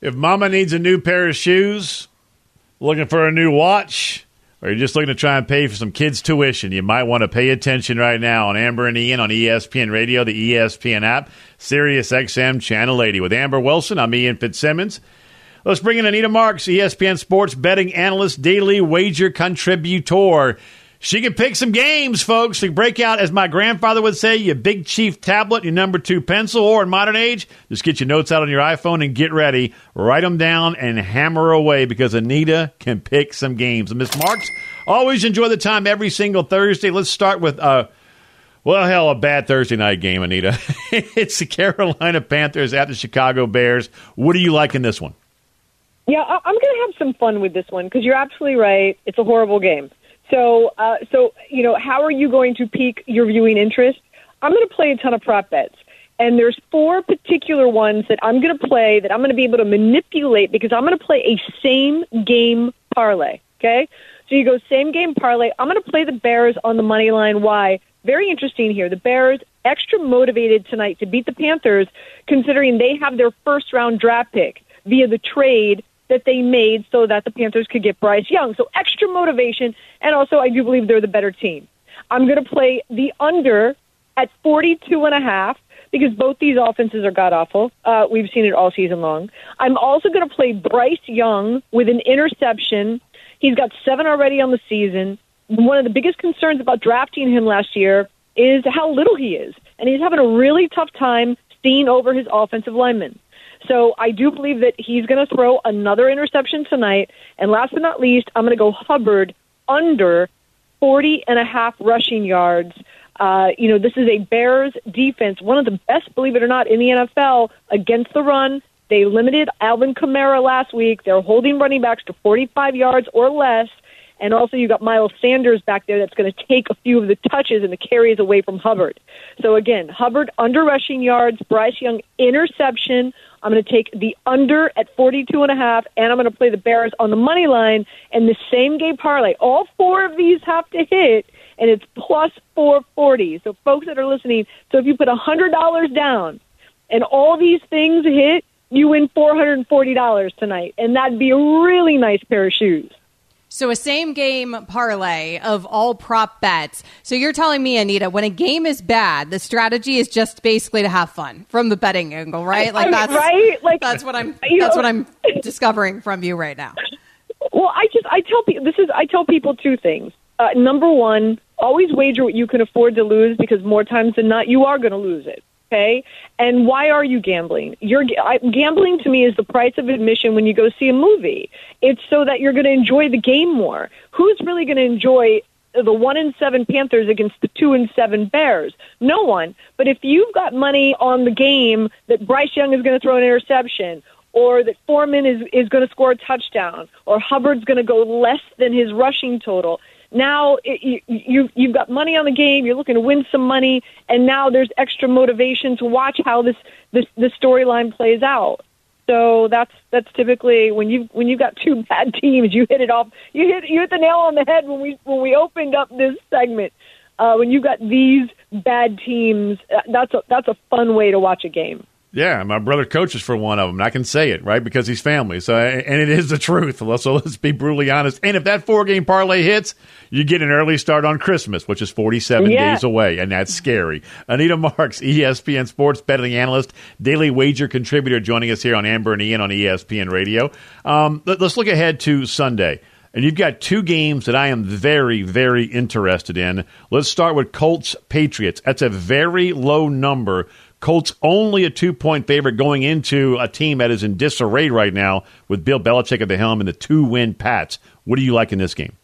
If mama needs a new pair of shoes, looking for a new watch, or you're just looking to try and pay for some kids' tuition, you might want to pay attention right now on Amber and Ian on ESPN Radio, the ESPN app, Sirius XM Channel 80. With Amber Wilson, I'm Ian Fitzsimmons. Let's bring in Anita Marks, ESPN Sports Betting Analyst, Daily Wager Contributor. She can pick some games, folks. To break out, as my grandfather would say, your big chief tablet, your number two pencil, or in modern age, just get your notes out on your iPhone and get ready. Write them down and hammer away because Anita can pick some games. And Miss Marks, always enjoy the time every single Thursday. Let's start with, uh, well, hell, a bad Thursday night game, Anita. it's the Carolina Panthers at the Chicago Bears. What do you like in this one? Yeah, I'm going to have some fun with this one because you're absolutely right. It's a horrible game. So, uh, so you know, how are you going to pique your viewing interest? I'm going to play a ton of prop bets, and there's four particular ones that I'm going to play that I'm going to be able to manipulate because I'm going to play a same game parlay. Okay, so you go same game parlay. I'm going to play the Bears on the money line. Why? Very interesting here. The Bears extra motivated tonight to beat the Panthers, considering they have their first round draft pick via the trade that they made so that the Panthers could get Bryce Young. So extra motivation, and also I do believe they're the better team. I'm going to play the under at 42 and a half because both these offenses are god awful. Uh, we've seen it all season long. I'm also going to play Bryce Young with an interception. He's got seven already on the season. One of the biggest concerns about drafting him last year is how little he is, and he's having a really tough time seeing over his offensive linemen. So I do believe that he's going to throw another interception tonight. And last but not least, I'm going to go Hubbard under 40 and a half rushing yards. Uh, you know, this is a Bears defense, one of the best, believe it or not, in the NFL against the run. They limited Alvin Kamara last week. They're holding running backs to 45 yards or less. And also, you got Miles Sanders back there that's going to take a few of the touches and the carries away from Hubbard. So again, Hubbard under rushing yards, Bryce Young interception. I'm going to take the under at 42 and a half, and I'm going to play the Bears on the money line and the same game parlay. All four of these have to hit, and it's plus 440. So, folks that are listening, so if you put $100 down and all these things hit, you win $440 tonight, and that'd be a really nice pair of shoes. So a same game parlay of all prop bets. So you're telling me, Anita, when a game is bad, the strategy is just basically to have fun from the betting angle, right? Like that's right. Like that's what I'm. That's know, what I'm discovering from you right now. Well, I just I tell people this is I tell people two things. Uh, number one, always wager what you can afford to lose because more times than not you are going to lose it. Okay. And why are you gambling? You're I, gambling to me is the price of admission when you go see a movie. It's so that you're going to enjoy the game more. Who's really going to enjoy the one in seven Panthers against the two and seven Bears? No one. But if you've got money on the game that Bryce Young is going to throw an interception, or that Foreman is is going to score a touchdown, or Hubbard's going to go less than his rushing total, now it, you, you you've got money on the game. You're looking to win some money, and now there's extra motivation to watch how this this the storyline plays out. So that's that's typically when you when you've got two bad teams, you hit it off. You hit you hit the nail on the head when we when we opened up this segment. Uh, when you've got these bad teams, uh, that's a that's a fun way to watch a game. Yeah, my brother coaches for one of them. I can say it right because he's family. So, and it is the truth. So let's be brutally honest. And if that four game parlay hits, you get an early start on Christmas, which is forty seven yeah. days away, and that's scary. Anita Marks, ESPN sports betting analyst, daily wager contributor, joining us here on Amber and Ian on ESPN Radio. Um, let, let's look ahead to Sunday. And you've got two games that I am very, very interested in. Let's start with Colts Patriots. That's a very low number Colts only a two point favorite going into a team that is in disarray right now with Bill Belichick at the helm and the two win Pats. What do you like in this game?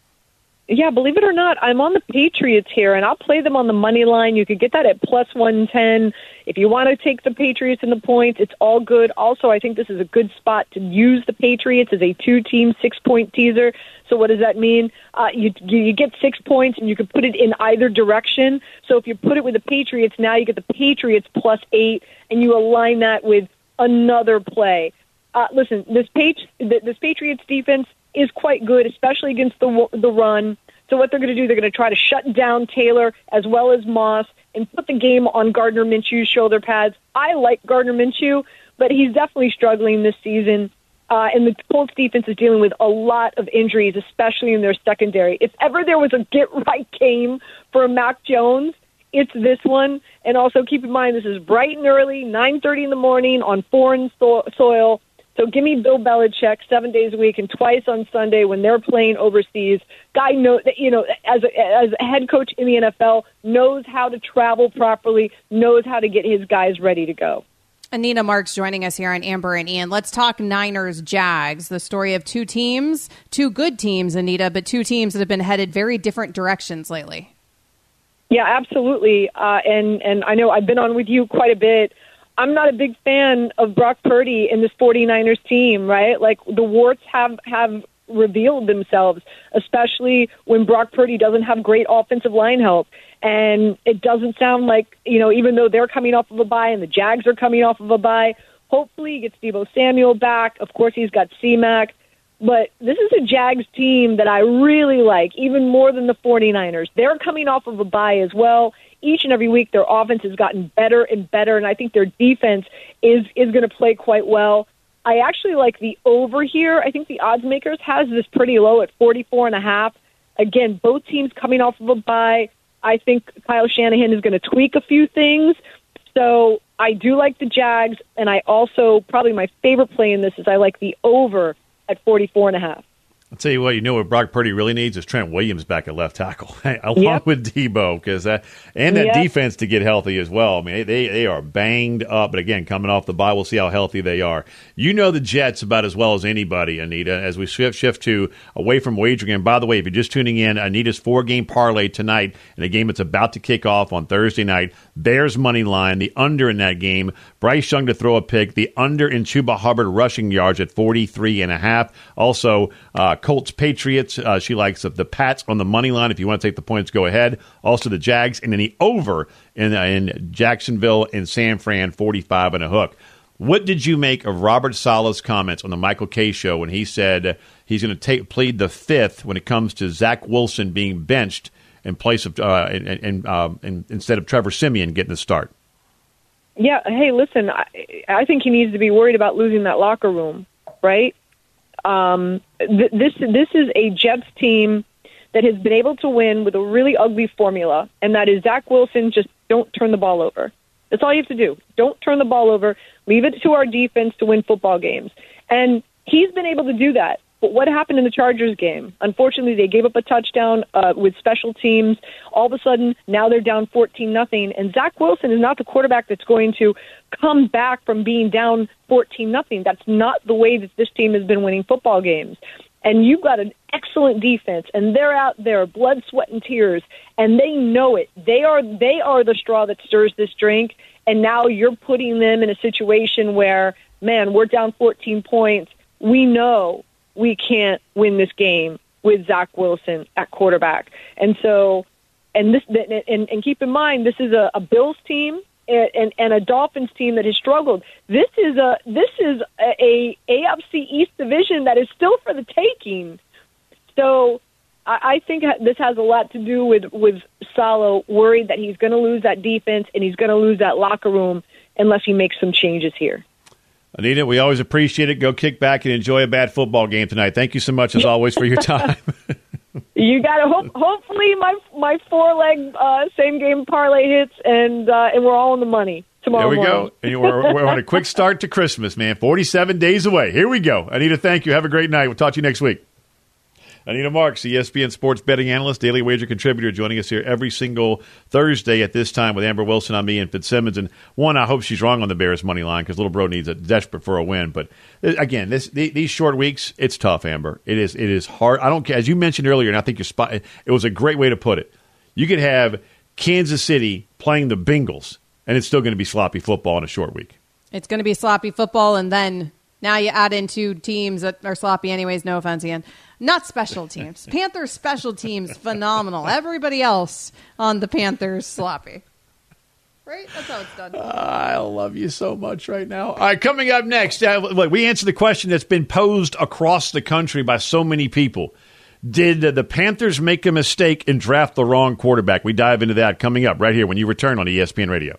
Yeah, believe it or not, I'm on the Patriots here, and I'll play them on the money line. You could get that at plus 110. If you want to take the Patriots and the points, it's all good. Also, I think this is a good spot to use the Patriots as a two-team six-point teaser. So what does that mean? Uh, you you get six points, and you can put it in either direction. So if you put it with the Patriots, now you get the Patriots plus eight, and you align that with another play. Uh, listen, this Patri- this Patriots defense is quite good, especially against the the run. So what they're going to do, they're going to try to shut down Taylor as well as Moss and put the game on Gardner Minshew's shoulder pads. I like Gardner Minshew, but he's definitely struggling this season. Uh, and the Colts defense is dealing with a lot of injuries, especially in their secondary. If ever there was a get right game for Mac Jones, it's this one. And also keep in mind this is bright and early, 9:30 in the morning on foreign so- soil. So give me Bill Belichick seven days a week and twice on Sunday when they're playing overseas. Guy know that you know as a, as a head coach in the NFL knows how to travel properly, knows how to get his guys ready to go. Anita Marks joining us here on Amber and Ian. Let's talk Niners Jags, the story of two teams, two good teams, Anita, but two teams that have been headed very different directions lately. Yeah, absolutely. Uh, and and I know I've been on with you quite a bit I'm not a big fan of Brock Purdy in this 49ers team, right? Like the warts have have revealed themselves, especially when Brock Purdy doesn't have great offensive line help. And it doesn't sound like, you know, even though they're coming off of a bye and the Jags are coming off of a bye, hopefully he gets Deebo Samuel back. Of course, he's got C-Mac. But this is a Jags team that I really like, even more than the 49ers. They're coming off of a bye as well each and every week their offense has gotten better and better, and I think their defense is is going to play quite well. I actually like the over here. I think the odds makers has this pretty low at forty four and a half. Again, both teams coming off of a bye. I think Kyle Shanahan is going to tweak a few things. So I do like the Jags, and I also probably my favorite play in this is I like the over at forty four and a half. I'll tell you what, you know what Brock Purdy really needs is Trent Williams back at left tackle, along yep. with Deebo, because that and that yep. defense to get healthy as well. I mean, they they are banged up, but again, coming off the bye, we'll see how healthy they are. You know the Jets about as well as anybody, Anita. As we shift shift to away from wagering. And by the way, if you're just tuning in, Anita's four game parlay tonight in a game that's about to kick off on Thursday night. Bears money line, the under in that game. Bryce Young to throw a pick, the under in Chuba Hubbard rushing yards at 43 and a half. Also. Uh, Colts Patriots. Uh, she likes the Pats on the money line. If you want to take the points, go ahead. Also the Jags and then the over in, uh, in Jacksonville and San Fran, 45 and a hook. What did you make of Robert Saleh's comments on the Michael Kay show when he said he's going to take plead the fifth when it comes to Zach Wilson being benched in place of uh, in, in, uh, in, instead of Trevor Siemian getting the start? Yeah. Hey, listen. I, I think he needs to be worried about losing that locker room, right? Um, th- this this is a Jets team that has been able to win with a really ugly formula, and that is Zach Wilson. Just don't turn the ball over. That's all you have to do. Don't turn the ball over. Leave it to our defense to win football games. And he's been able to do that. But what happened in the Chargers game? Unfortunately, they gave up a touchdown uh, with special teams. All of a sudden, now they're down 14 nothing. And Zach Wilson is not the quarterback that's going to come back from being down 14 nothing. That's not the way that this team has been winning football games. And you've got an excellent defense, and they're out there, blood, sweat, and tears, and they know it. They are they are the straw that stirs this drink. And now you're putting them in a situation where, man, we're down 14 points. We know we can't win this game with Zach Wilson at quarterback. And so, and this, and, and keep in mind, this is a, a Bills team and, and a Dolphins team that has struggled. This is a this is a, a AFC East division that is still for the taking. So I, I think this has a lot to do with with Saleh worried that he's going to lose that defense and he's going to lose that locker room unless he makes some changes here. Anita, we always appreciate it. Go kick back and enjoy a bad football game tonight. Thank you so much, as always, for your time. you got to hope. Hopefully, my my four leg uh, same game parlay hits, and uh, and we're all in the money tomorrow. There we morning. go. And we're, we're on a quick start to Christmas, man. Forty seven days away. Here we go. Anita, thank you. Have a great night. We'll talk to you next week. Anita Marks, ESPN sports betting analyst, daily wager contributor, joining us here every single Thursday at this time with Amber Wilson on me and Fitzsimmons. And one, I hope she's wrong on the Bears money line because little bro needs a desperate for a win. But uh, again, this these short weeks, it's tough, Amber. It is it is hard. I don't care as you mentioned earlier, and I think your spot. It was a great way to put it. You could have Kansas City playing the Bengals, and it's still going to be sloppy football in a short week. It's going to be sloppy football, and then now you add in two teams that are sloppy anyways. No offense, Ian. Not special teams. Panthers special teams phenomenal. Everybody else on the Panthers sloppy. Right? That's how it's done. I love you so much right now. All right, coming up next, uh, we answer the question that's been posed across the country by so many people. Did the Panthers make a mistake and draft the wrong quarterback? We dive into that coming up right here when you return on ESPN Radio.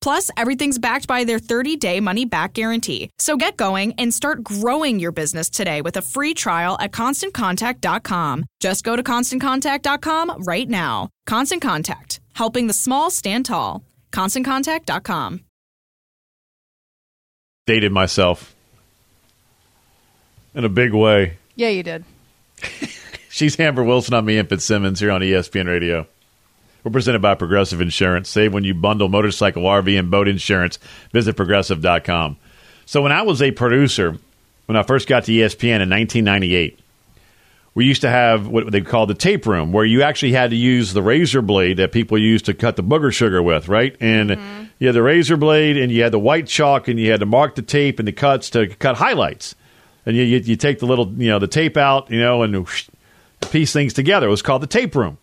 Plus, everything's backed by their 30 day money back guarantee. So get going and start growing your business today with a free trial at constantcontact.com. Just go to constantcontact.com right now. Constant Contact, helping the small stand tall. ConstantContact.com dated myself in a big way. Yeah, you did. She's Amber Wilson. I'm Ian Fitzsimmons here on ESPN Radio. We're presented by Progressive Insurance. Save when you bundle motorcycle, RV, and boat insurance. Visit progressive.com. So, when I was a producer, when I first got to ESPN in 1998, we used to have what they called the tape room, where you actually had to use the razor blade that people used to cut the booger sugar with, right? And mm-hmm. you had the razor blade, and you had the white chalk, and you had to mark the tape and the cuts to cut highlights. And you, you, you take the little, you know, the tape out, you know, and whoosh, piece things together. It was called the tape room.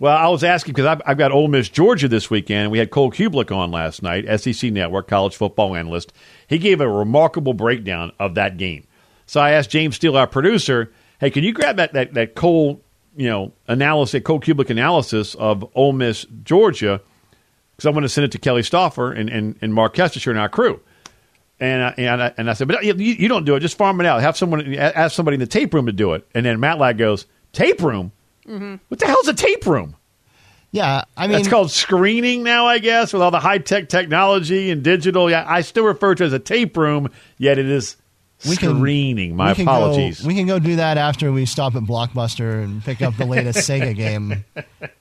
Well, I was asking because I've, I've, got Ole Miss Georgia this weekend. We had Cole Cubelic on last night, SEC Network, college football analyst. He gave a remarkable breakdown of that game. So I asked James Steele, our producer, hey, can you grab that that that Cole you know analysis, Cole Cubelic analysis of Ole Miss Georgia? Because I want to send it to Kelly Stouffer and and, and Marc Kestecher and our crew. And I, and I, and I said, but you, you, don't do it. Just farm it out. Have someone ask somebody in the tape room to do it. And then Matlack goes, tape room. Mm-hmm. What the hell's a tape room? Yeah, I mean, it's called screening now, I guess, with all the high tech technology and digital. Yeah, I still refer to it as a tape room, yet it is we screening. Can, My we apologies. Go, we can go do that after we stop at Blockbuster and pick up the latest Sega game.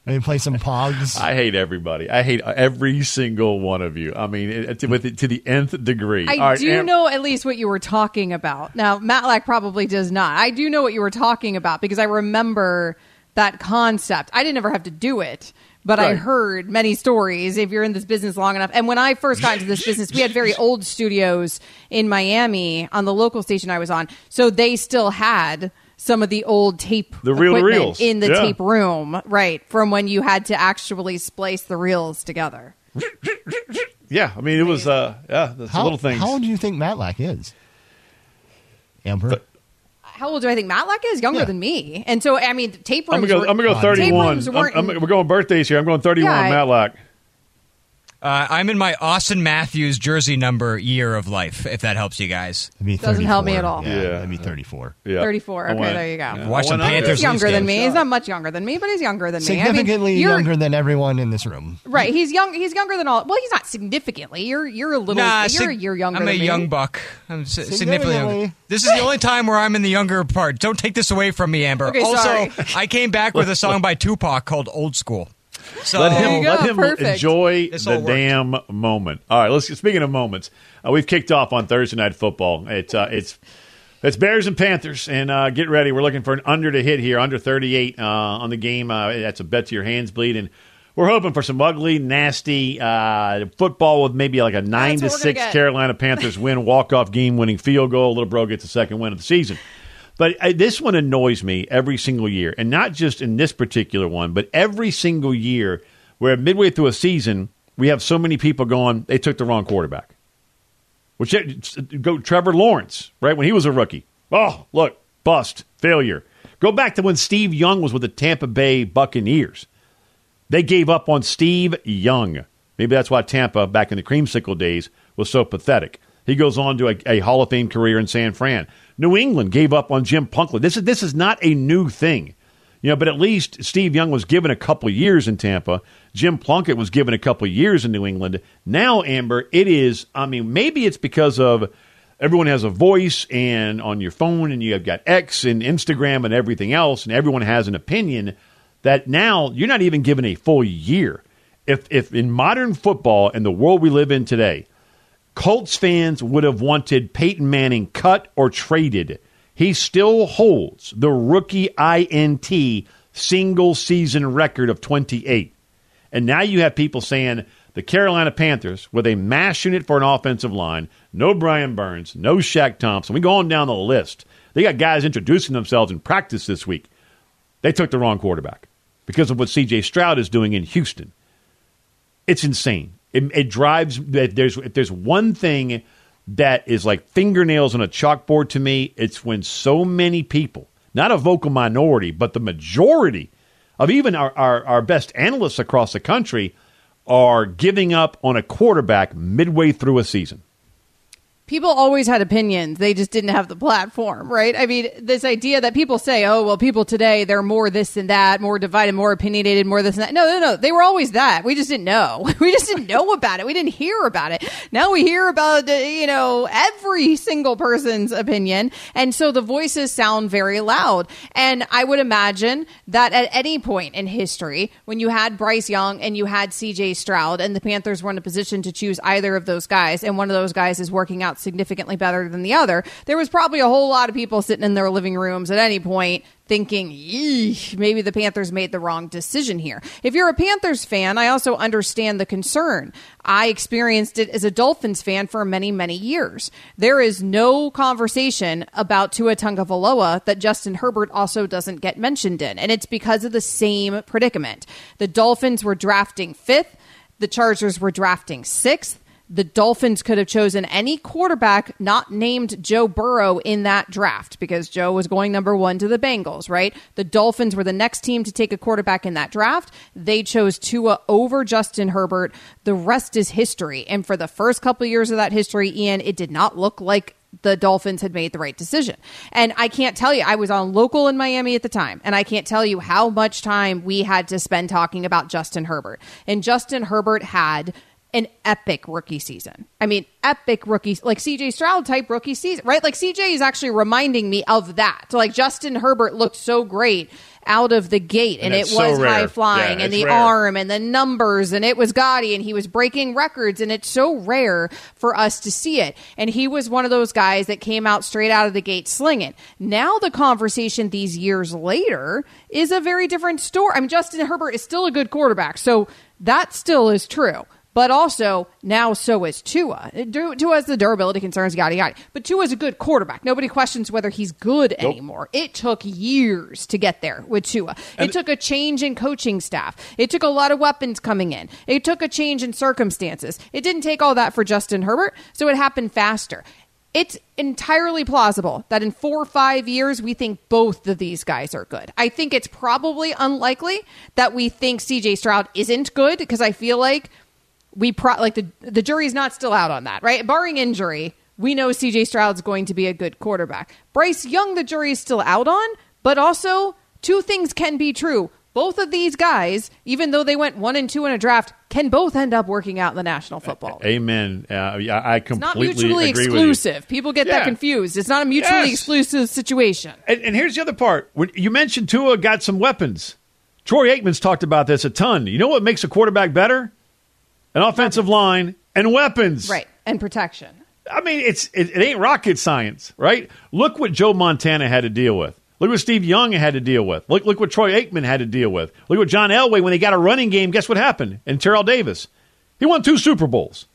Maybe play some Pogs. I hate everybody. I hate every single one of you. I mean, it, to, with it, to the nth degree. I right, do Am- know at least what you were talking about. Now, Matlack probably does not. I do know what you were talking about because I remember that concept. I didn't ever have to do it but right. I heard many stories if you're in this business long enough. And when I first got into this business, we had very old studios in Miami on the local station I was on. So they still had some of the old tape the real reels in the yeah. tape room, right? From when you had to actually splice the reels together. yeah, I mean, it was uh, yeah, that's How, little things. how old do you think Matlack is? Amber? How old do I think Matlock is? Younger Yeah. than me. And so, I mean, tape rooms. I'm gonna go. were- I'm gonna go 31. rooms I'm- weren't- I'm- we're going birthdays here. I'm going 31. Yeah, I- Matlock. Uh, I'm in my Auston Matthews jersey number year of life, if that helps you guys. That'd be Doesn't help me at all. Yeah, Yeah. that'd be 34. Yeah, 34. Okay, went- there you go. yeah. Watch I some went under. Panthers He's younger than me. He's not much younger than me, but he's younger than me. I mean, Significantly younger than everyone in this room. Right. He's young. He's younger than all. Well, he's not significantly. You're you're a little. Nah, you're sig- a year younger. I'm a than me. young buck. I'm s- significantly younger. Significantly. This is the only time where I'm in the younger part. Don't take this away from me, Amber. Okay, also, sorry. I came back with a song by Tupac called "Old School." So Let him, let him perfect. enjoy This the damn moment. All right, let's. Speaking of moments, uh, we've kicked off on Thursday night football. It's uh, it's it's Bears and Panthers, and uh, get ready. We're looking for an under to hit here, under 38 uh, on the game. Uh, that's a bet to your hands bleed, and we're hoping for some ugly, nasty uh, football with maybe like a nine to we're gonna six. Carolina Panthers win, walk off game winning field goal. Little bro gets the second win of the season. But uh, this one annoys me every single year, and not just in this particular one, but every single year where midway through a season we have so many people going, they took the wrong quarterback. Which go Trevor Lawrence, right when he was a rookie. Oh, look, bust, failure. Go back to when Steve Young was with the Tampa Bay Buccaneers. They gave up on Steve Young. Maybe that's why Tampa, back in the creamsicle days, was so pathetic. He goes on to a, a Hall of Fame career in San Fran. New England gave up on Jim Plunkett. This is this is not a new thing, you know. But at least Steve Young was given a couple years in Tampa. Jim Plunkett was given a couple years in New England. Now, Amber, it is. I mean, maybe it's because of everyone has a voice and on your phone, and you have got X and Instagram and everything else, and everyone has an opinion. That now you're not even given a full year. If if in modern football and the world we live in today, Colts fans would have wanted Peyton Manning cut or traded. He still holds the rookie INT single season record of 28. And now you have people saying the Carolina Panthers, with a mass unit for an offensive line, no Brian Burns, no Shaq Thompson. We go on down the list. They got guys introducing themselves in practice this week. They took the wrong quarterback because of what CJ Stroud is doing in Houston. It's insane. It, it drives. There's if there's one thing that is like fingernails on a chalkboard to me, it's when so many people, not a vocal minority, but the majority of even our, our, our best analysts across the country are giving up on a quarterback midway through a season. People always had opinions. They just didn't have the platform right? I mean this idea that people say oh well people today they're more this and that more divided more opinionated more this and that. No no no. They were always that. We just didn't know. We just didn't know about it. We didn't hear about it. Now we hear about you know every single person's opinion. And so the voices sound very loud. And i would imagine that at any point in history when you had bryce young and you had cj stroud and the panthers were in a position to choose either of those guys and one of those guys is working out significantly better than the other, there was probably a whole lot of people sitting in their living rooms at any point thinking, maybe the Panthers made the wrong decision here. If you're a Panthers fan, I also understand the concern. I experienced it as a Dolphins fan for many, many years. There is no conversation about Tua Tagovailoa that Justin Herbert also doesn't get mentioned in, and it's because of the same predicament. The Dolphins were drafting fifth, the Chargers were drafting sixth. The Dolphins could have chosen any quarterback not named Joe Burrow in that draft because Joe was going number one to the Bengals, right? The Dolphins were the next team to take a quarterback in that draft. They chose Tua over Justin Herbert. The rest is history. And for the first couple of years of that history, Ian, it did not look like the Dolphins had made the right decision. And I can't tell you, I was on local in Miami at the time, and I can't tell you how much time we had to spend talking about Justin Herbert. And Justin Herbert had an epic rookie season. I mean, epic rookie, like CJ Stroud type rookie season, right? Like CJ is actually reminding me of that. So like Justin Herbert looked so great out of the gate and, And it it's so was high flying Yeah, and the rare. arm and the numbers and it was gaudy and he was breaking records and it's so rare for us to see it. And he was one of those guys that came out straight out of the gate slinging. Now the conversation these years later is a very different story. I mean, Justin Herbert is still a good quarterback. So that still is true. But also now, so is Tua. Tua has the durability concerns, yada yada. But Tua is a good quarterback. Nobody questions whether he's good nope. anymore. It took years to get there with Tua. And it took a change in coaching staff. It took a lot of weapons coming in. It took a change in circumstances. It didn't take all that for Justin Herbert, so it happened faster. It's entirely plausible that in four or five years, we think both of these guys are good. I think it's probably unlikely that we think CJ Stroud isn't good because I feel like we pro- like the the jury's not still out on that, right? Barring injury, we know CJ Stroud's going to be a good quarterback. Bryce Young, the jury's still out on, but also two things can be true. Both of these guys, even though they went one and two in a draft, can both end up working out in the National Football. Amen. Uh, I completely agree. it's not mutually exclusive. People get yeah. that confused. It's not a mutually yes. exclusive situation. And, and here's the other part: when you mentioned Tua got some weapons. Troy Aikman's talked about this a ton. You know what makes a quarterback better? An offensive line, and weapons. Right, and protection. I mean, it's it, it, ain't rocket science, right? Look what Joe Montana had to deal with. Look what Steve Young had to deal with. Look, look what Troy Aikman had to deal with. Look what John Elway, when they got a running game, guess what happened? And Terrell Davis. He won two Super Bowls.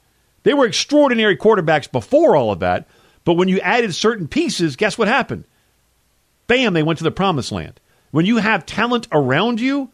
They were extraordinary quarterbacks before all of that, but when you added certain pieces, guess what happened? Bam, they went to the promised land. When you have talent around you,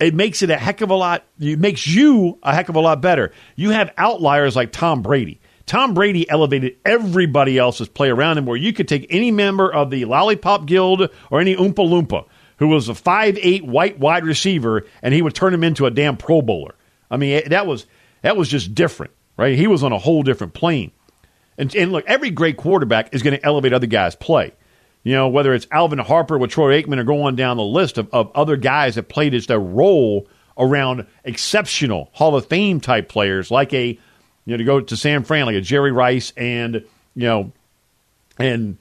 it makes it a heck of a lot. It makes you a heck of a lot better. You have outliers like Tom Brady. Tom Brady elevated everybody else's play around him, where you could take any member of the Lollipop Guild or any Oompa Loompa who was a five-eight white wide receiver, and he would turn him into a damn Pro Bowler. I mean, that was that was just different, right? He was on a whole different plane. And, and look, every great quarterback is going to elevate other guys' play. You know, whether it's Alvin Harper with Troy Aikman or going down the list of, of other guys that played as their role around exceptional Hall of Fame type players, like a, you know, to go to San Fran, like a Jerry Rice and, you know, and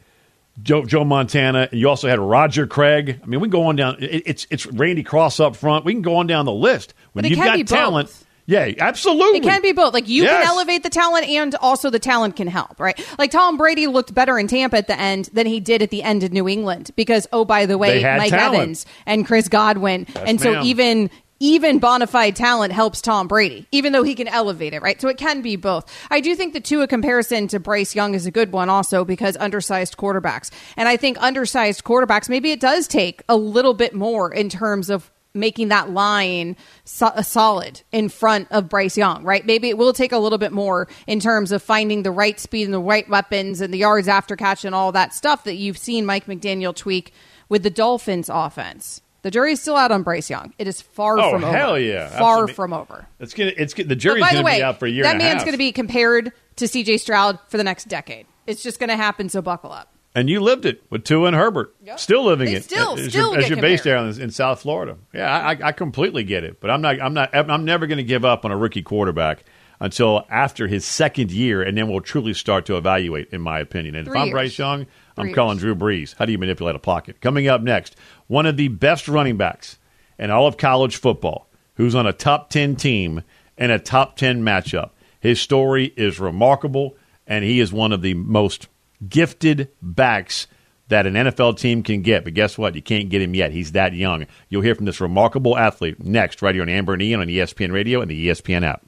Joe, Joe Montana. And you also had Roger Craig. I mean, we can go on down. It, it's, it's Randy Cross up front. We can go on down the list. When you've got talent. Yeah, absolutely. It can be both. Like you yes. can elevate the talent and also the talent can help, right? Like Tom Brady looked better in Tampa at the end than he did at the end of New England because oh by the way, Mike talent. Evans and Chris Godwin. Yes, and so even even bona fide talent helps Tom Brady, even though he can elevate it, right? So it can be both. I do think the two Tua comparison to Bryce Young is a good one also because undersized quarterbacks. And I think undersized quarterbacks, maybe it does take a little bit more in terms of making that line so- uh, solid in front of Bryce Young, right? Maybe it will take a little bit more in terms of finding the right speed and the right weapons and the yards after catch and all that stuff that you've seen Mike McDaniel tweak with the Dolphins offense. The jury's still out on Bryce Young. It is far oh, from over. hell yeah, far Absolutely. from over. It's gonna, it's the jury's going to be out for a year. That man's going to be compared to C.J. Stroud for the next decade. It's just going to happen. So buckle up. And you lived it with Tua and Herbert. Yep. Still living they it. Still, as still you're, as you're based there in, in, South Florida. Yeah, I, I completely get it. But I'm not. I'm not. I'm never going to give up on a rookie quarterback until after his second year, and then we'll truly start to evaluate, in my opinion. And Three if I'm years. Bryce Young, I'm calling years. Drew Brees. How do you manipulate a pocket? Coming up next, one of the best running backs in all of college football, who's on a top ten team and a top ten matchup. His story is remarkable, and he is one of the most gifted backs that an NFL team can get. But guess what? You can't get him yet. He's that young. You'll hear from this remarkable athlete next, right here on Amber and Ian on ESPN Radio and the ESPN app.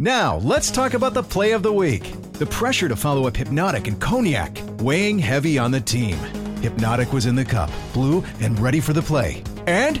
Now, let's talk about the play of the week. The pressure to follow up Hypnotic and Cognac, weighing heavy on the team. Hypnotic was in the cup, blue, and ready for the play. And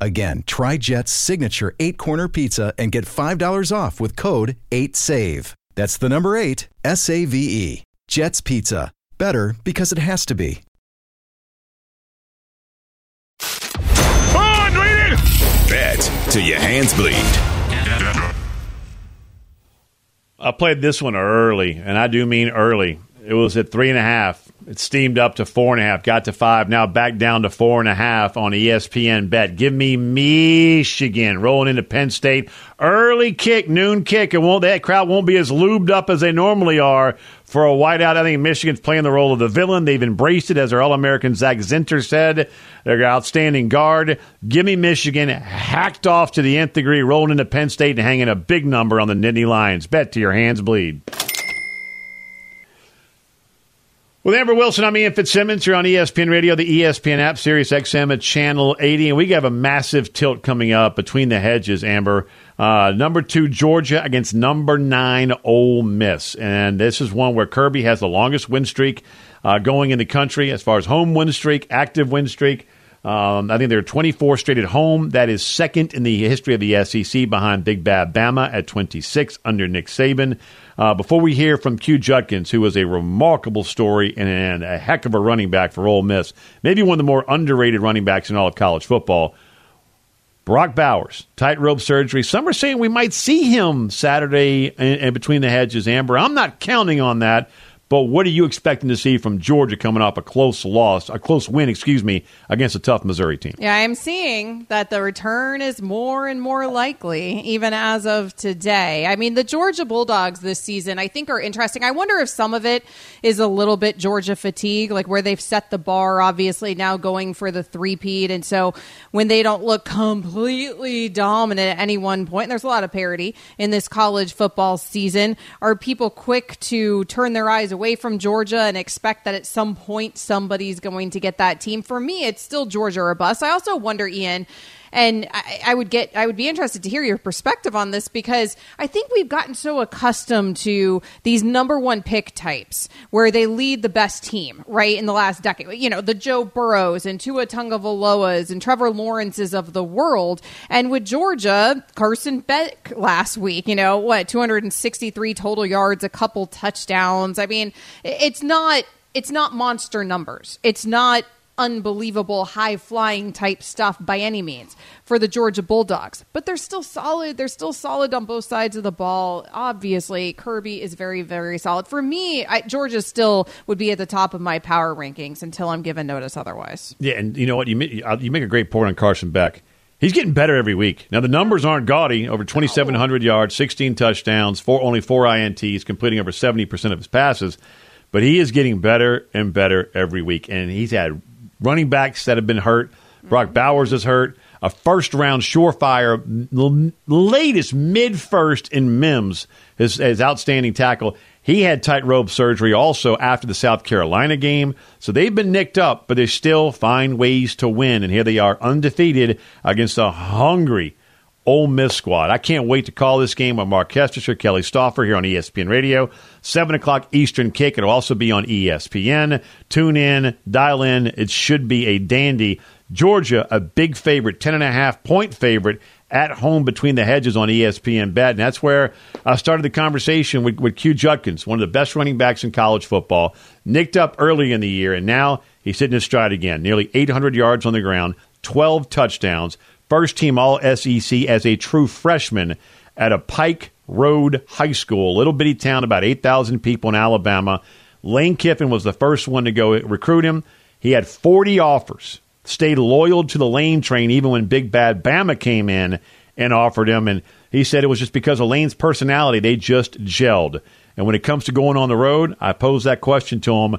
Again, try Jet's signature eight corner pizza and get $5 off with code 8SAVE. That's the number eight, S A V E. Jet's Pizza. Better because it has to be. On! Bet till your hands bleed. I played this one early, and I do mean early. It was at three and a half it steamed up to four and a half, got to five, now back down to four and a half on ESPN bet. Give me Michigan rolling into Penn State. Early kick, noon kick. It won't that crowd won't be as lubed up as they normally are for a whiteout. I think Michigan's playing the role of the villain. They've embraced it, as our All American Zak Zinter said. They're outstanding guard. Give me Michigan hacked off to the nth degree, rolling into Penn State and hanging a big number on the Nittany Lions. Bet to your hands bleed. With Amber Wilson, I'm Ian Fitzsimmons. You're on ESPN Radio, the ESPN app, Sirius XM at Channel 80. And we have a massive tilt coming up between the hedges, Amber. Uh, number two, Georgia against number nine, Ole Miss. And this is one where Kirby has the longest win streak uh, going in the country as far as home win streak, active win streak. Um, I think they're 24 straight at home. That is second in the history of the SEC behind Big Bad Bama at 26 under Nick Saban. Uh, before we hear from Q Judkins, who was a remarkable story and, and a heck of a running back for Ole Miss, maybe one of the more underrated running backs in all of college football, Brock Bowers, tightrope surgery. Some are saying we might see him Saturday in between the hedges, Amber. I'm not counting on that. But what are you expecting to see from Georgia coming off a close loss, a close win, excuse me, against a tough Missouri team? Yeah, I'm seeing that the return is more and more likely, even as of today. I mean, the Georgia Bulldogs this season, I think, are interesting. I wonder if some of it is a little bit Georgia fatigue, like where they've set the bar, obviously, now going for the three-peat. And so when they don't look completely dominant at any one point, there's a lot of parity in this college football season, are people quick to turn their eyes away from Georgia and expect that at some point somebody's going to get that team. For me, it's still Georgia or bust. I also wonder, Ian, and I, I, would get I would be interested to hear your perspective on this because I think we've gotten so accustomed to these number one pick types where they lead the best team right in the last decade. You know the Joe Burrows and Tua Tagovailoas and Trevor Lawrences of the world, and with Georgia, Carson Beck last week. You know what, 263 total yards, a couple touchdowns. I mean, it's not it's not monster numbers. It's not unbelievable high flying type stuff by any means for the Georgia Bulldogs, but they're still solid. They're still solid on both sides of the ball. Obviously, Kirby is very, very solid. For me, I, Georgia still would be at the top of my power rankings until I'm given notice otherwise. Yeah, and you know what? You uh, you make a great point on Carson Beck. He's getting better every week. Now the numbers aren't gaudy. Over 2,700 yards, 16 touchdowns, four only four ints, completing over 70 percent of his passes. But he is getting better and better every week, and he's had running backs that have been hurt. Brock. Bowers is hurt. A first round surefire, latest mid first in Mims, his, his outstanding tackle. He had tightrope surgery also after the South Carolina game. So they've been nicked up, but they still find ways to win. And here they are undefeated against a hungry Ole Miss squad. I can't wait to call this game with Marc Kestecher, Kelly Stouffer here on ESPN Radio. 7 o'clock Eastern kick. It'll also be on ESPN. Tune in, dial in. It should be a dandy. Georgia, a big favorite, 10.5 point favorite at home between the hedges on ESPN Bet. And that's where I started the conversation with, with Q Judkins, one of the best running backs in college football, nicked up early in the year, and now he's hitting his stride again. Nearly 800 yards on the ground, 12 touchdowns first team All SEC as a true freshman at a Pike Road High School, little bitty town, about 8,000 people in Alabama. Lane Kiffin was the first one to go recruit him. He had 40 offers, stayed loyal to the Lane train even when Big Bad Bama came in and offered him. And he said it was just because of Lane's personality, they just gelled. And when it comes to going on the road, I posed that question to him.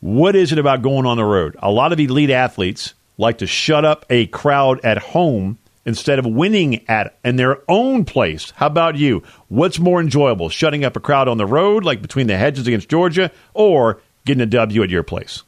What is it about going on the road? A lot of elite athletes like to shut up a crowd at home instead of winning at in their own place. How about you? What's more enjoyable, shutting up a crowd on the road, like between the hedges against Georgia, or getting a W at your place?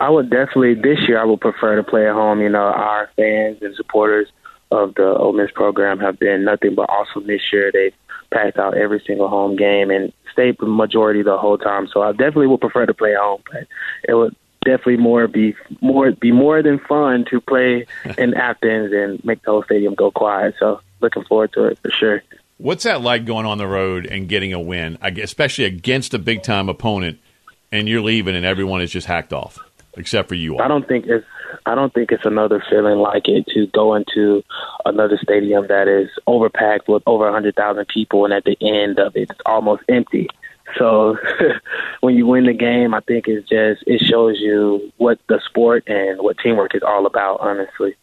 I would definitely this year. I would prefer to play at home. You know, our fans and supporters of the Ole Miss program have been nothing but awesome this year. They've packed out every single home game and stayed the majority the whole time. So I definitely would prefer to play at home, but it would definitely more be more be more than fun to play in Athens and make the whole stadium go quiet. So looking forward to it for sure. What's that like going on the road and getting a win, especially against a big time opponent, and you're leaving and everyone is just hacked off, except for you all? I don't think it's I don't think it's another feeling like it to go into another stadium that is overpacked with over a hundred thousand people, and at the end of it, it's almost empty. So when you win the game, I think it's just it shows you what the sport and what teamwork is all about. Honestly,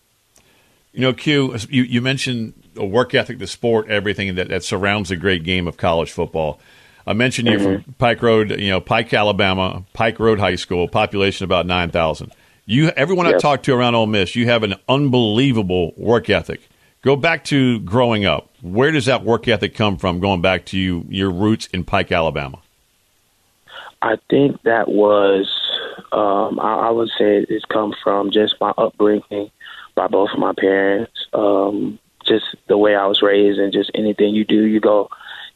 you know, Q, you, you mentioned a work ethic, the sport, everything that, that surrounds the great game of college football. I mentioned you mm-hmm. from Pike Road, you know, Pike, Alabama, Pike Road High School, population about nine thousand. You, everyone yep. I talked to around Ole Miss, you have an unbelievable work ethic. Go back to growing up. Where does that work ethic come from? Going back to you, your roots in Pike, Alabama. I think that was, um, I, I, would say, it's come from just my upbringing by both of my parents. Um, just the way I was raised, and just anything you do, you go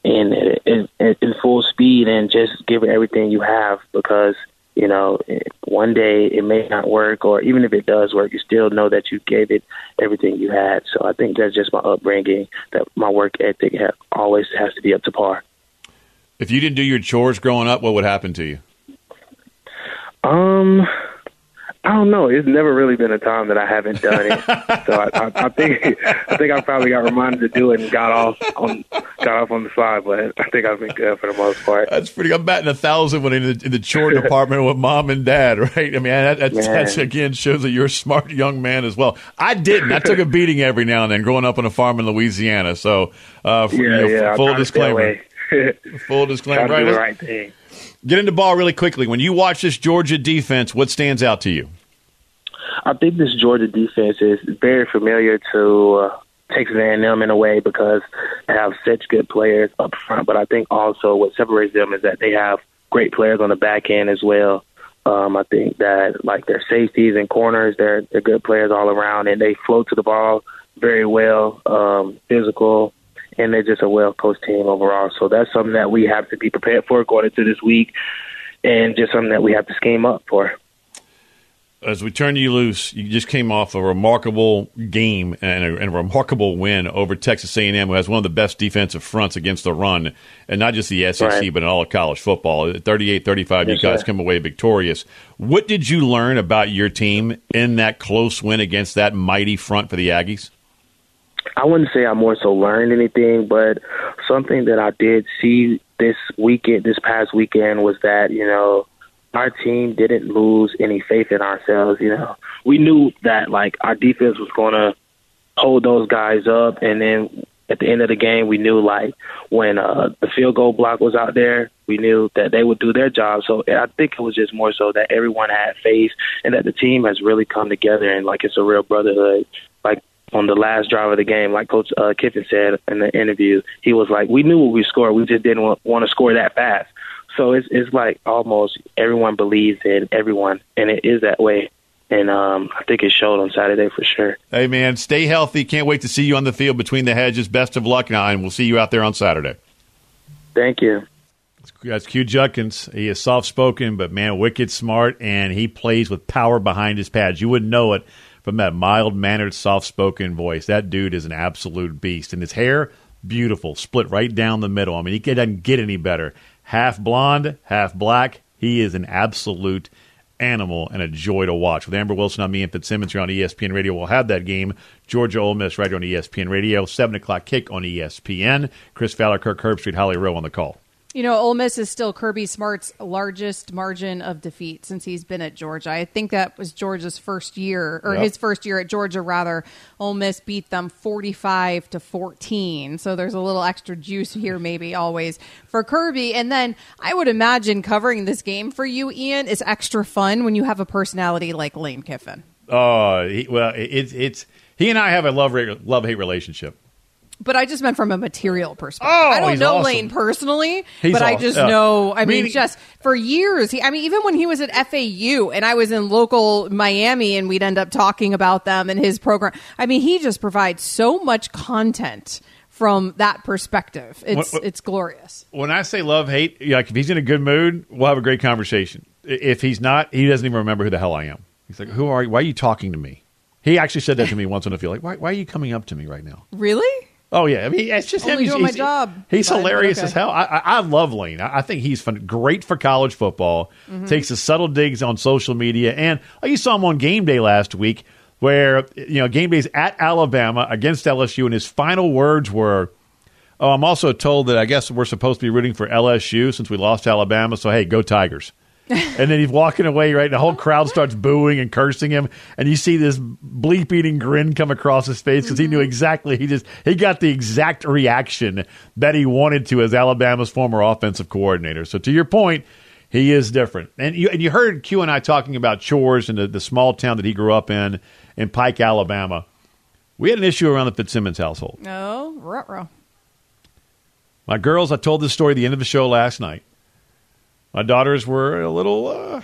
in in, in full speed and just give everything you have because you know, one day it may not work, or even if it does work, you still know that you gave it everything you had. So I think that's just my upbringing, that my work ethic have, always has to be up to par. If you didn't do your chores growing up, what would happen to you? Um, I don't know. It's never really been a time that I haven't done it. so I, I, I think I think I probably got reminded to do it and got off on got off on the slide. But I think I've been good for the most part. That's pretty. I'm batting a thousand when in the, in the chore department with mom and dad. Right. I mean, that, that's, that's again shows that you're a smart young man as well. I didn't. I took a beating every now and then growing up on a farm in Louisiana. So, uh, for, yeah, you know, yeah. Full disclaimer. full disclaimer. Try to do the right thing. Get into ball really quickly. When you watch this Georgia defense, what stands out to you? I think this Georgia defense is very familiar to uh, Texas A&M in a way because they have such good players up front. But I think also what separates them is that they have great players on the back end as well. Um, I think that like their safeties and corners, they're they're good players all around, and they float to the ball very well, um, physical, and they're just a well coached team overall. So that's something that we have to be prepared for going into this week, and just something that we have to scheme up for as we turn you loose, you just came off a remarkable game and a, and a, remarkable win over Texas A&M, who has one of the best defensive fronts against the run, and not just the SEC, right. but in all of college football. 38-35, yes, you guys sir. come away victorious. What did you learn about your team in that close win against that mighty front for the Aggies? I wouldn't say I more so learned anything, but something that I did see this weekend, this past weekend, was that you know our team didn't lose any faith in ourselves. You know, we knew that like our defense was going to hold those guys up, and then at the end of the game, we knew like when uh, the field goal block was out there, we knew that they would do their job. So I think it was just more so that everyone had faith, and that the team has really come together, and like it's a real brotherhood. Like on the last drive of the game, like Coach uh, Kiffin said in the interview, he was like, "We knew what we scored. We just didn't want, want to score that fast." So it's it's like almost everyone believes in everyone, and it is that way. And um, I think it showed on Saturday for sure. Hey man, stay healthy. Can't wait to see you on the field between the hedges. Best of luck now, and we'll see you out there on Saturday. Thank you. That's Q Judkins. He is soft spoken, but man, wicked smart, and he plays with power behind his pads. You wouldn't know it from that mild mannered, soft spoken voice. That dude is an absolute beast. And his hair, beautiful, split right down the middle. I mean, he doesn't get any better half blonde, half black. He is an absolute animal and a joy to watch. With Amber Wilson on me and Fitzsimmons here on ESPN Radio, we'll have that game. Georgia Ole Miss right here on ESPN Radio, 7 o'clock kick on ESPN. Chris Fowler, Kirk Herbstreit, Holly Rowe on the call. You know, Ole Miss is still Kirby Smart's largest margin of defeat since he's been at Georgia. I think that was Georgia's first year, or yep. his first year at Georgia, rather. Ole Miss beat them 45 to 14. So there's a little extra juice here, maybe always for Kirby. And then I would imagine covering this game for you, Ian, is extra fun when you have a personality like Lane Kiffin. Oh, he, well, it's it's he and I have a love love hate relationship. But I just meant from a material perspective. Oh, I don't know awesome. Lane personally, he's but awesome. I just yeah. know. I mean, just for years. He, I mean, even when he was at FAU and I was in local Miami, and we'd end up talking about them and his program. I mean, he just provides so much content from that perspective. It's it's glorious. When I say love hate, like if he's in a good mood, we'll have a great conversation. If he's not, he doesn't even remember who the hell I am. He's like, "Who are you? Why are you talking to me?" He actually said that to me once on the field. Like, why, why are you coming up to me right now? Really? Oh yeah, I mean it's just Only him. He's, doing my he's- job, He's hilarious okay. as hell. I, I, I love Lane. I, I think he's fun, great for college football. Mm-hmm. Takes his subtle digs on social media, and like you saw him on game day last week, where you know game day's at Alabama against LSU, and his final words were. Oh, I'm also told that I guess we're supposed to be rooting for LSU since we lost to Alabama. So hey, go Tigers! And then he's walking away, right? And the whole crowd starts booing and cursing him, and you see this bleep eating grin come across his face because he knew mm-hmm. exactly he just he got the exact reaction that he wanted to as Alabama's former offensive coordinator. So to your point, he is different. And you and you heard Q and I talking about chores and the, the small town that he grew up in in Pike, Alabama. We had an issue around the Fitzsimmons household. No, ruh-roh. My girls, I told this story at the end of the show last night. My daughters were a little, uh,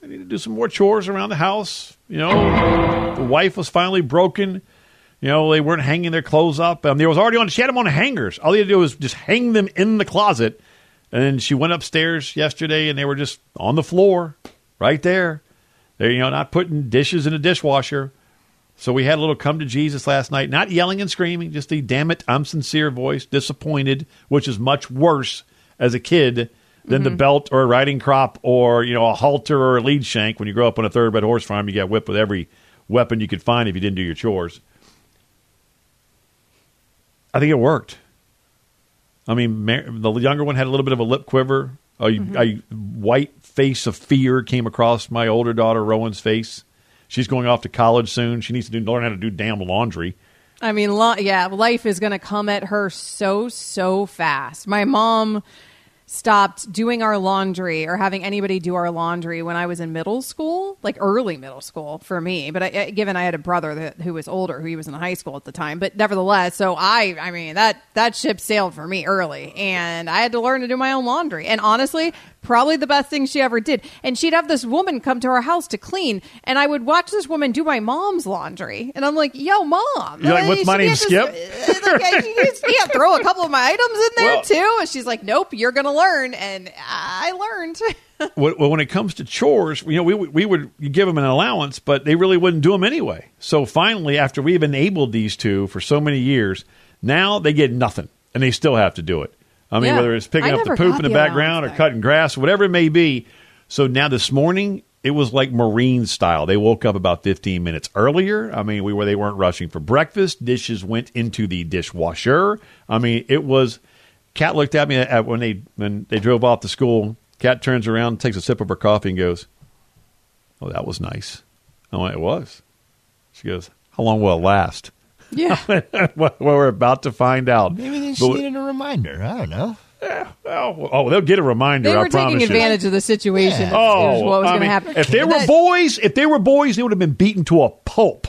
they need to do some more chores around the house. You know, the wife was finally broken. You know, they weren't hanging their clothes up. Um, there was already on, she had them on hangers. All they had to do was just hang them in the closet. And then she went upstairs yesterday and they were just on the floor right there. They're, you know, not putting dishes in a dishwasher. So we had a little come to Jesus last night, not yelling and screaming, just the damn it, I'm sincere voice, disappointed, which is much worse as a kid than the mm-hmm. belt or a riding crop or, you know, a halter or a lead shank. When you grow up on a thoroughbred horse farm, you get whipped with every weapon you could find if you didn't do your chores. I think it worked. I mean, Mar- the younger one had a little bit of a lip quiver. A, a mm-hmm. white face of fear came across my older daughter, Rowan's face. She's going off to college soon. She needs to do, learn how to do damn laundry. I mean, lo- yeah, life is going to come at her so, so fast. My mom stopped doing our laundry or having anybody do our laundry when I was in middle school, like early middle school for me. But I, given I had a brother that, who was older, who he was in high school at the time, but nevertheless, so I, I mean, that that ship sailed for me early, and I had to learn to do my own laundry. And honestly, probably the best thing she ever did. And she'd have this woman come to our house to clean, and I would watch this woman do my mom's laundry, and I'm like, "Yo, mom, You're like, uh, "What's my name, Skip?" just- like, you can't throw a couple of my items in there Well- too. And she's like, "Nope, you're gonna learn." And I learned. Well, when it comes to chores, you know, we we would give them an allowance, but they really wouldn't do them anyway. So finally, after we've enabled these two for so many years, now they get nothing, and they still have to do it. I mean, Yeah. whether it's picking I up the poop in the the background or cutting grass, whatever it may be. So now this morning, it was like Marine style. They woke up about 15 minutes earlier. I mean, we were they weren't rushing for breakfast. Dishes went into the dishwasher. I mean, it was. Kat looked at me at, when they when they drove off to school. Kat turns around, takes a sip of her coffee, and goes, "Oh, that was nice." I went, "It was." She goes, "How long will it last?" Yeah. well, we're about to find out. Maybe they just But- needed a reminder. I don't know. oh, oh, they'll get a reminder. They I were taking promise you. advantage of the situation. Yeah. Oh, what was going to happen. If they were That- boys, if they were boys, they would have been beaten to a pulp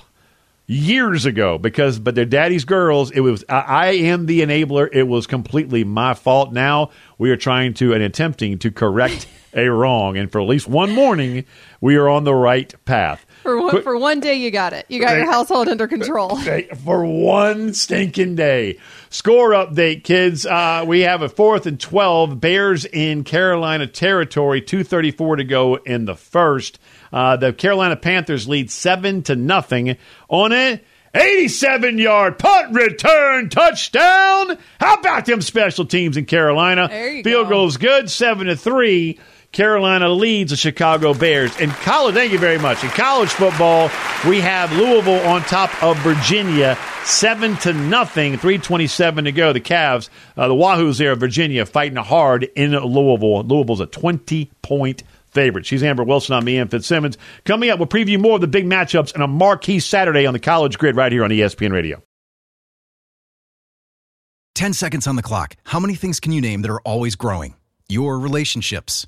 years ago. Because, but they're daddy's girls. It was I, I am the enabler. It was completely my fault. Now we are trying to and attempting to correct a wrong, and for at least one morning, we are on the right path. For one, for one day, you got it. You got your household under control. For one stinking day. Score update, kids. Uh, we have a fourth and 12. Bears in Carolina territory. 234 to go in the first. Uh, the Carolina Panthers lead 7 to nothing on a 87 yard punt return touchdown. How about them special teams in Carolina? There you Field go. goal is good. 7 to 3. Carolina leads the Chicago Bears. In college, thank you very much. In college football, we have Louisville on top of Virginia, seven to nothing. Three twenty-seven to go. The Cavs, uh, the Wahoos there, of Virginia, fighting hard in Louisville. Louisville's a twenty-point favorite. She's Amber Wilson. I'm Ian Fitzsimmons. Coming up, we'll preview more of the big matchups and a marquee Saturday on the College Grid right here on ESPN Radio. 10 seconds on the clock. How many things can you name that are always growing? Your relationships,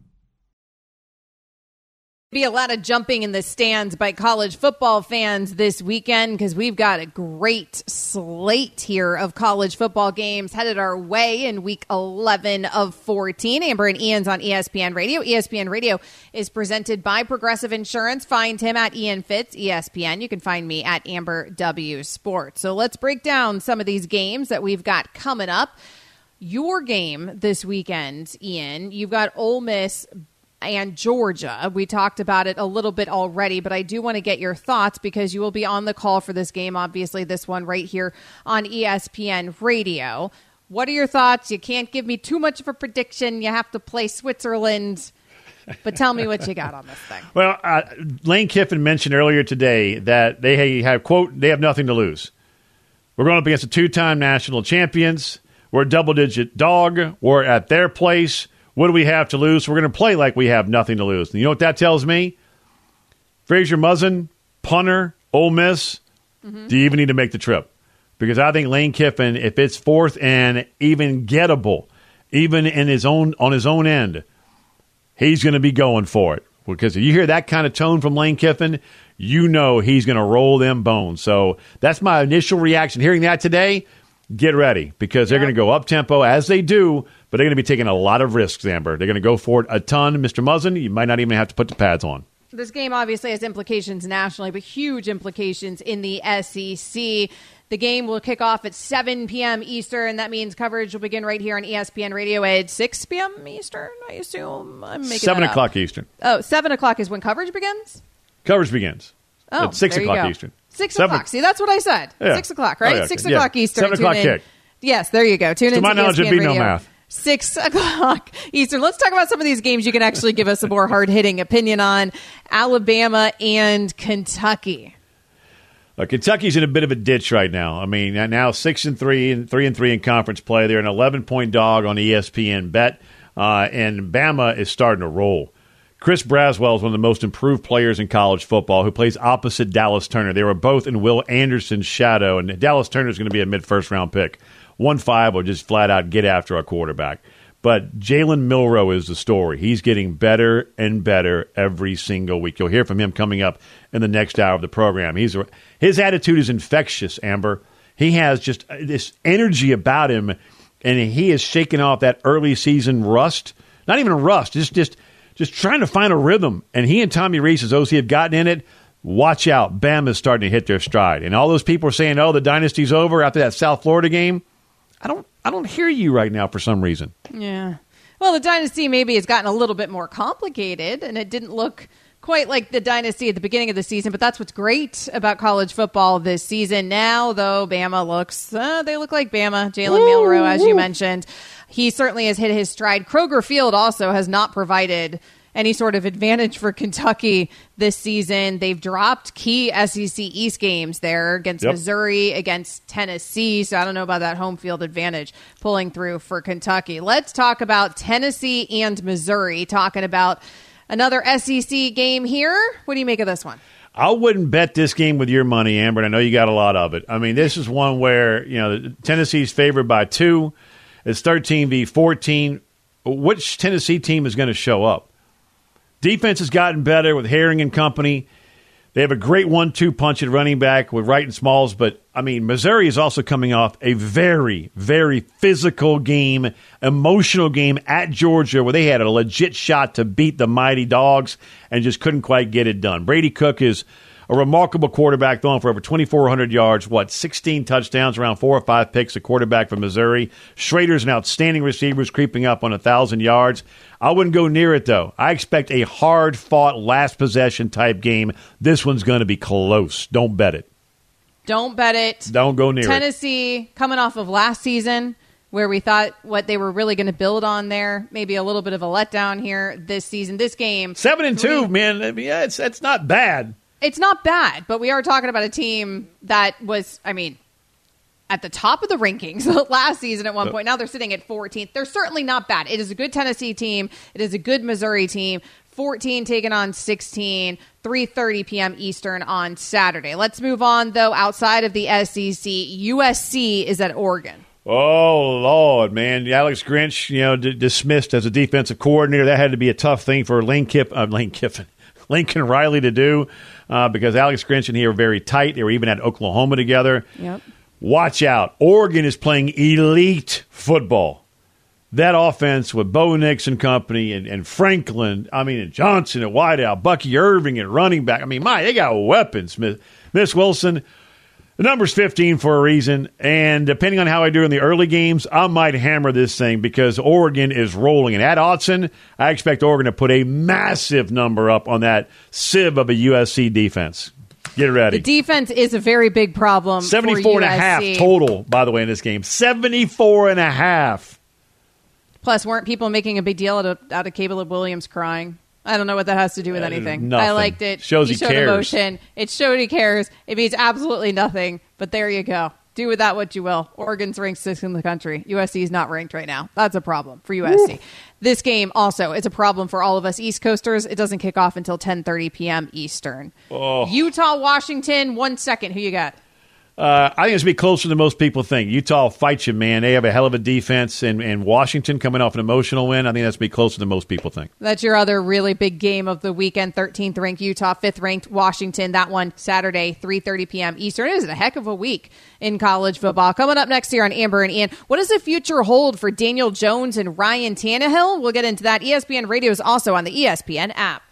be a lot of jumping in the stands by college football fans this weekend because we've got a great slate here of college football games headed our way in week 11 of 14. Amber and Ian's on ESPN Radio. ESPN Radio is presented by Progressive Insurance. Find him at Ian Fitz, ESPN. You can find me at Amber W Sports. So let's break down some of these games that we've got coming up. Your game this weekend, Ian, you've got Ole Miss and Georgia. We talked about it a little bit already, but I do want to get your thoughts because you will be on the call for this game, obviously, this one right here on ESPN Radio. What are your thoughts? You can't give me too much of a prediction. You have to play Switzerland. But tell me what you got on this thing. Well, uh, Lane Kiffin mentioned earlier today that they have, quote, they have nothing to lose. We're going up against the two time national champions. We're a double digit dog. We're at their place. What do we have to lose? We're going to play like we have nothing to lose. And you know what that tells me? Fraser Masin, punter, Ole Miss, mm-hmm. do you even need to make the trip? Because I think Lane Kiffin, if it's fourth and even gettable, even in his own on his own end, he's going to be going for it. Because if you hear that kind of tone from Lane Kiffin, you know he's going to roll them bones. So that's my initial reaction. Hearing that today, get ready because they're going to go up tempo as they do but they're going to be taking a lot of risks, Amber. They're going to go for it a ton. Mr. Masin, you might not even have to put the pads on. This game obviously has implications nationally, but huge implications in the SEC. The game will kick off at 7 p.m. Eastern. That means coverage will begin right here on ESPN Radio at 6 p.m. Eastern, I assume. I'm making 7 o'clock Eastern. Oh, 7 o'clock is when coverage begins? Coverage begins. Oh, at 6 o'clock Eastern. 6 o'clock. See, that's what I said. Yeah. 6 o'clock, oh, right? Oh, yeah. 6 yeah. o'clock Eastern. 7 o'clock kick. Yes, there you go. Tune to in my knowledge, there'd be no math. Six o'clock Eastern. Let's talk about some of these games you can actually give us a more hard hitting opinion on Alabama and Kentucky. Uh, Kentucky's in a bit of a ditch right now. I mean, now six and three and three and three in conference play. They're an eleven point dog on ESPN Bet, uh, and Bama is starting to roll. Chris Braswell is one of the most improved players in college football who plays opposite Dallas Turner. They were both in Will Anderson's shadow, and Dallas Turner is going to be a mid first round pick one five will just flat out get after a quarterback. But Jalen Milroe is the story. He's getting better and better every single week. You'll hear from him coming up in the next hour of the program. He's his attitude is infectious. Amber, he has just uh, this energy about him, and he is shaking off that early season rust. Not even rust, just just just trying to find a rhythm. And he and Tommy Rees, as those have gotten in it, watch out. Bam is starting to hit their stride. And all those people are saying, "Oh, the dynasty's over" after that South Florida game. I don't I don't hear you right now for some reason. Yeah. Well, the dynasty maybe has gotten a little bit more complicated, and it didn't look quite like the dynasty at the beginning of the season. But that's what's great about college football this season. Now, though, Bama looks uh, they look like Bama. Jalen Milroe, as you mentioned, he certainly has hit his stride. Kroger Field also has not provided any sort of advantage for Kentucky this season. They've dropped key SEC East games there against yep. Missouri, against Tennessee. So I don't know about that home field advantage pulling through for Kentucky. Let's talk about Tennessee and Missouri, talking about another SEC game here. What do you make of this one? I wouldn't bet this game with your money, Amber. I know you got a lot of it. I mean, this is one where, you know, Tennessee's favored by two. It's 13 v 14. Which Tennessee team is going to show up? Defense has gotten better with Herring and company. They have a great one-two punch at running back with Wright and Smalls, but I mean Missouri is also coming off a very, very physical game, emotional game at Georgia where they had a legit shot to beat the mighty dogs and just couldn't quite get it done. Brady Cook is a remarkable quarterback, throwing for over 2,400 yards, what, 16 touchdowns, around four or five picks, a quarterback from Missouri. Schrader's an outstanding receiver, creeping up on 1,000 yards. I wouldn't go near it, though. I expect a hard fought last possession type game. This one's going to be close. Don't bet it. Don't bet it. Don't go near it. Tennessee, it. coming off of last season, where we thought what they were really going to build on there. Maybe a little bit of a letdown here this season. This game, seven and two, man. I mean, yeah, it's it's not bad. It's not bad, but we are talking about a team that was, I mean, at the top of the rankings last season at one point. Now they're sitting at 14th. They're certainly not bad. It is a good Tennessee team. It is a good Missouri team. 14 taking on 16, 3:30 p.m. Eastern on Saturday. Let's move on though outside of the SEC. USC is at Oregon. Oh Lord, man! Alex Grinch, you know, d- dismissed as a defensive coordinator. That had to be a tough thing for Lane, Kiff- uh, Lane Kiffin, Lincoln Riley to do uh, because Alex Grinch and he are very tight. They were even at Oklahoma together. Yep. Watch out! Oregon is playing elite football. That offense with Bo Nix and company and, and Franklin, I mean, and Johnson at wideout, Bucky Irving at running back. I mean, my, they got weapons. Miss, Miss Wilson, the number's 15 for a reason. And depending on how I do in the early games, I might hammer this thing because Oregon is rolling. And at Autzen, I expect Oregon to put a massive number up on that sieve of a USC defense. Get ready. The defense is a very big problem. 74 and a half total, by the way, in this game. 74 and a half. Plus, weren't people making a big deal out of, out of Caleb Williams crying? I don't know what that has to do with Uh, anything. nothing. I liked it. Shows he showed cares. emotion. It showed he cares. It means absolutely nothing. But there you go. Do with that what you will. Oregon's ranked sixth in the country. USC is not ranked right now. That's a problem for USC. This game also is a problem for all of us East Coasters. It doesn't kick off until 10:30 p.m. Eastern. Oh. Utah, Washington. One second. Who you got? Uh, I think it's going to be closer than most people think. Utah fights you, man. They have a hell of a defense, and, and Washington coming off an emotional win. I think that's going to be closer than most people think. That's your other really big game of the weekend. 13th ranked Utah, 5th ranked Washington. That one Saturday, 3:30 p.m. Eastern. It is a heck of a week in college football. Coming up next here on Amber and Ian, what does the future hold for Daniel Jones and Ryan Tannehill? We'll get into that. ESPN Radio is also on the ESPN app.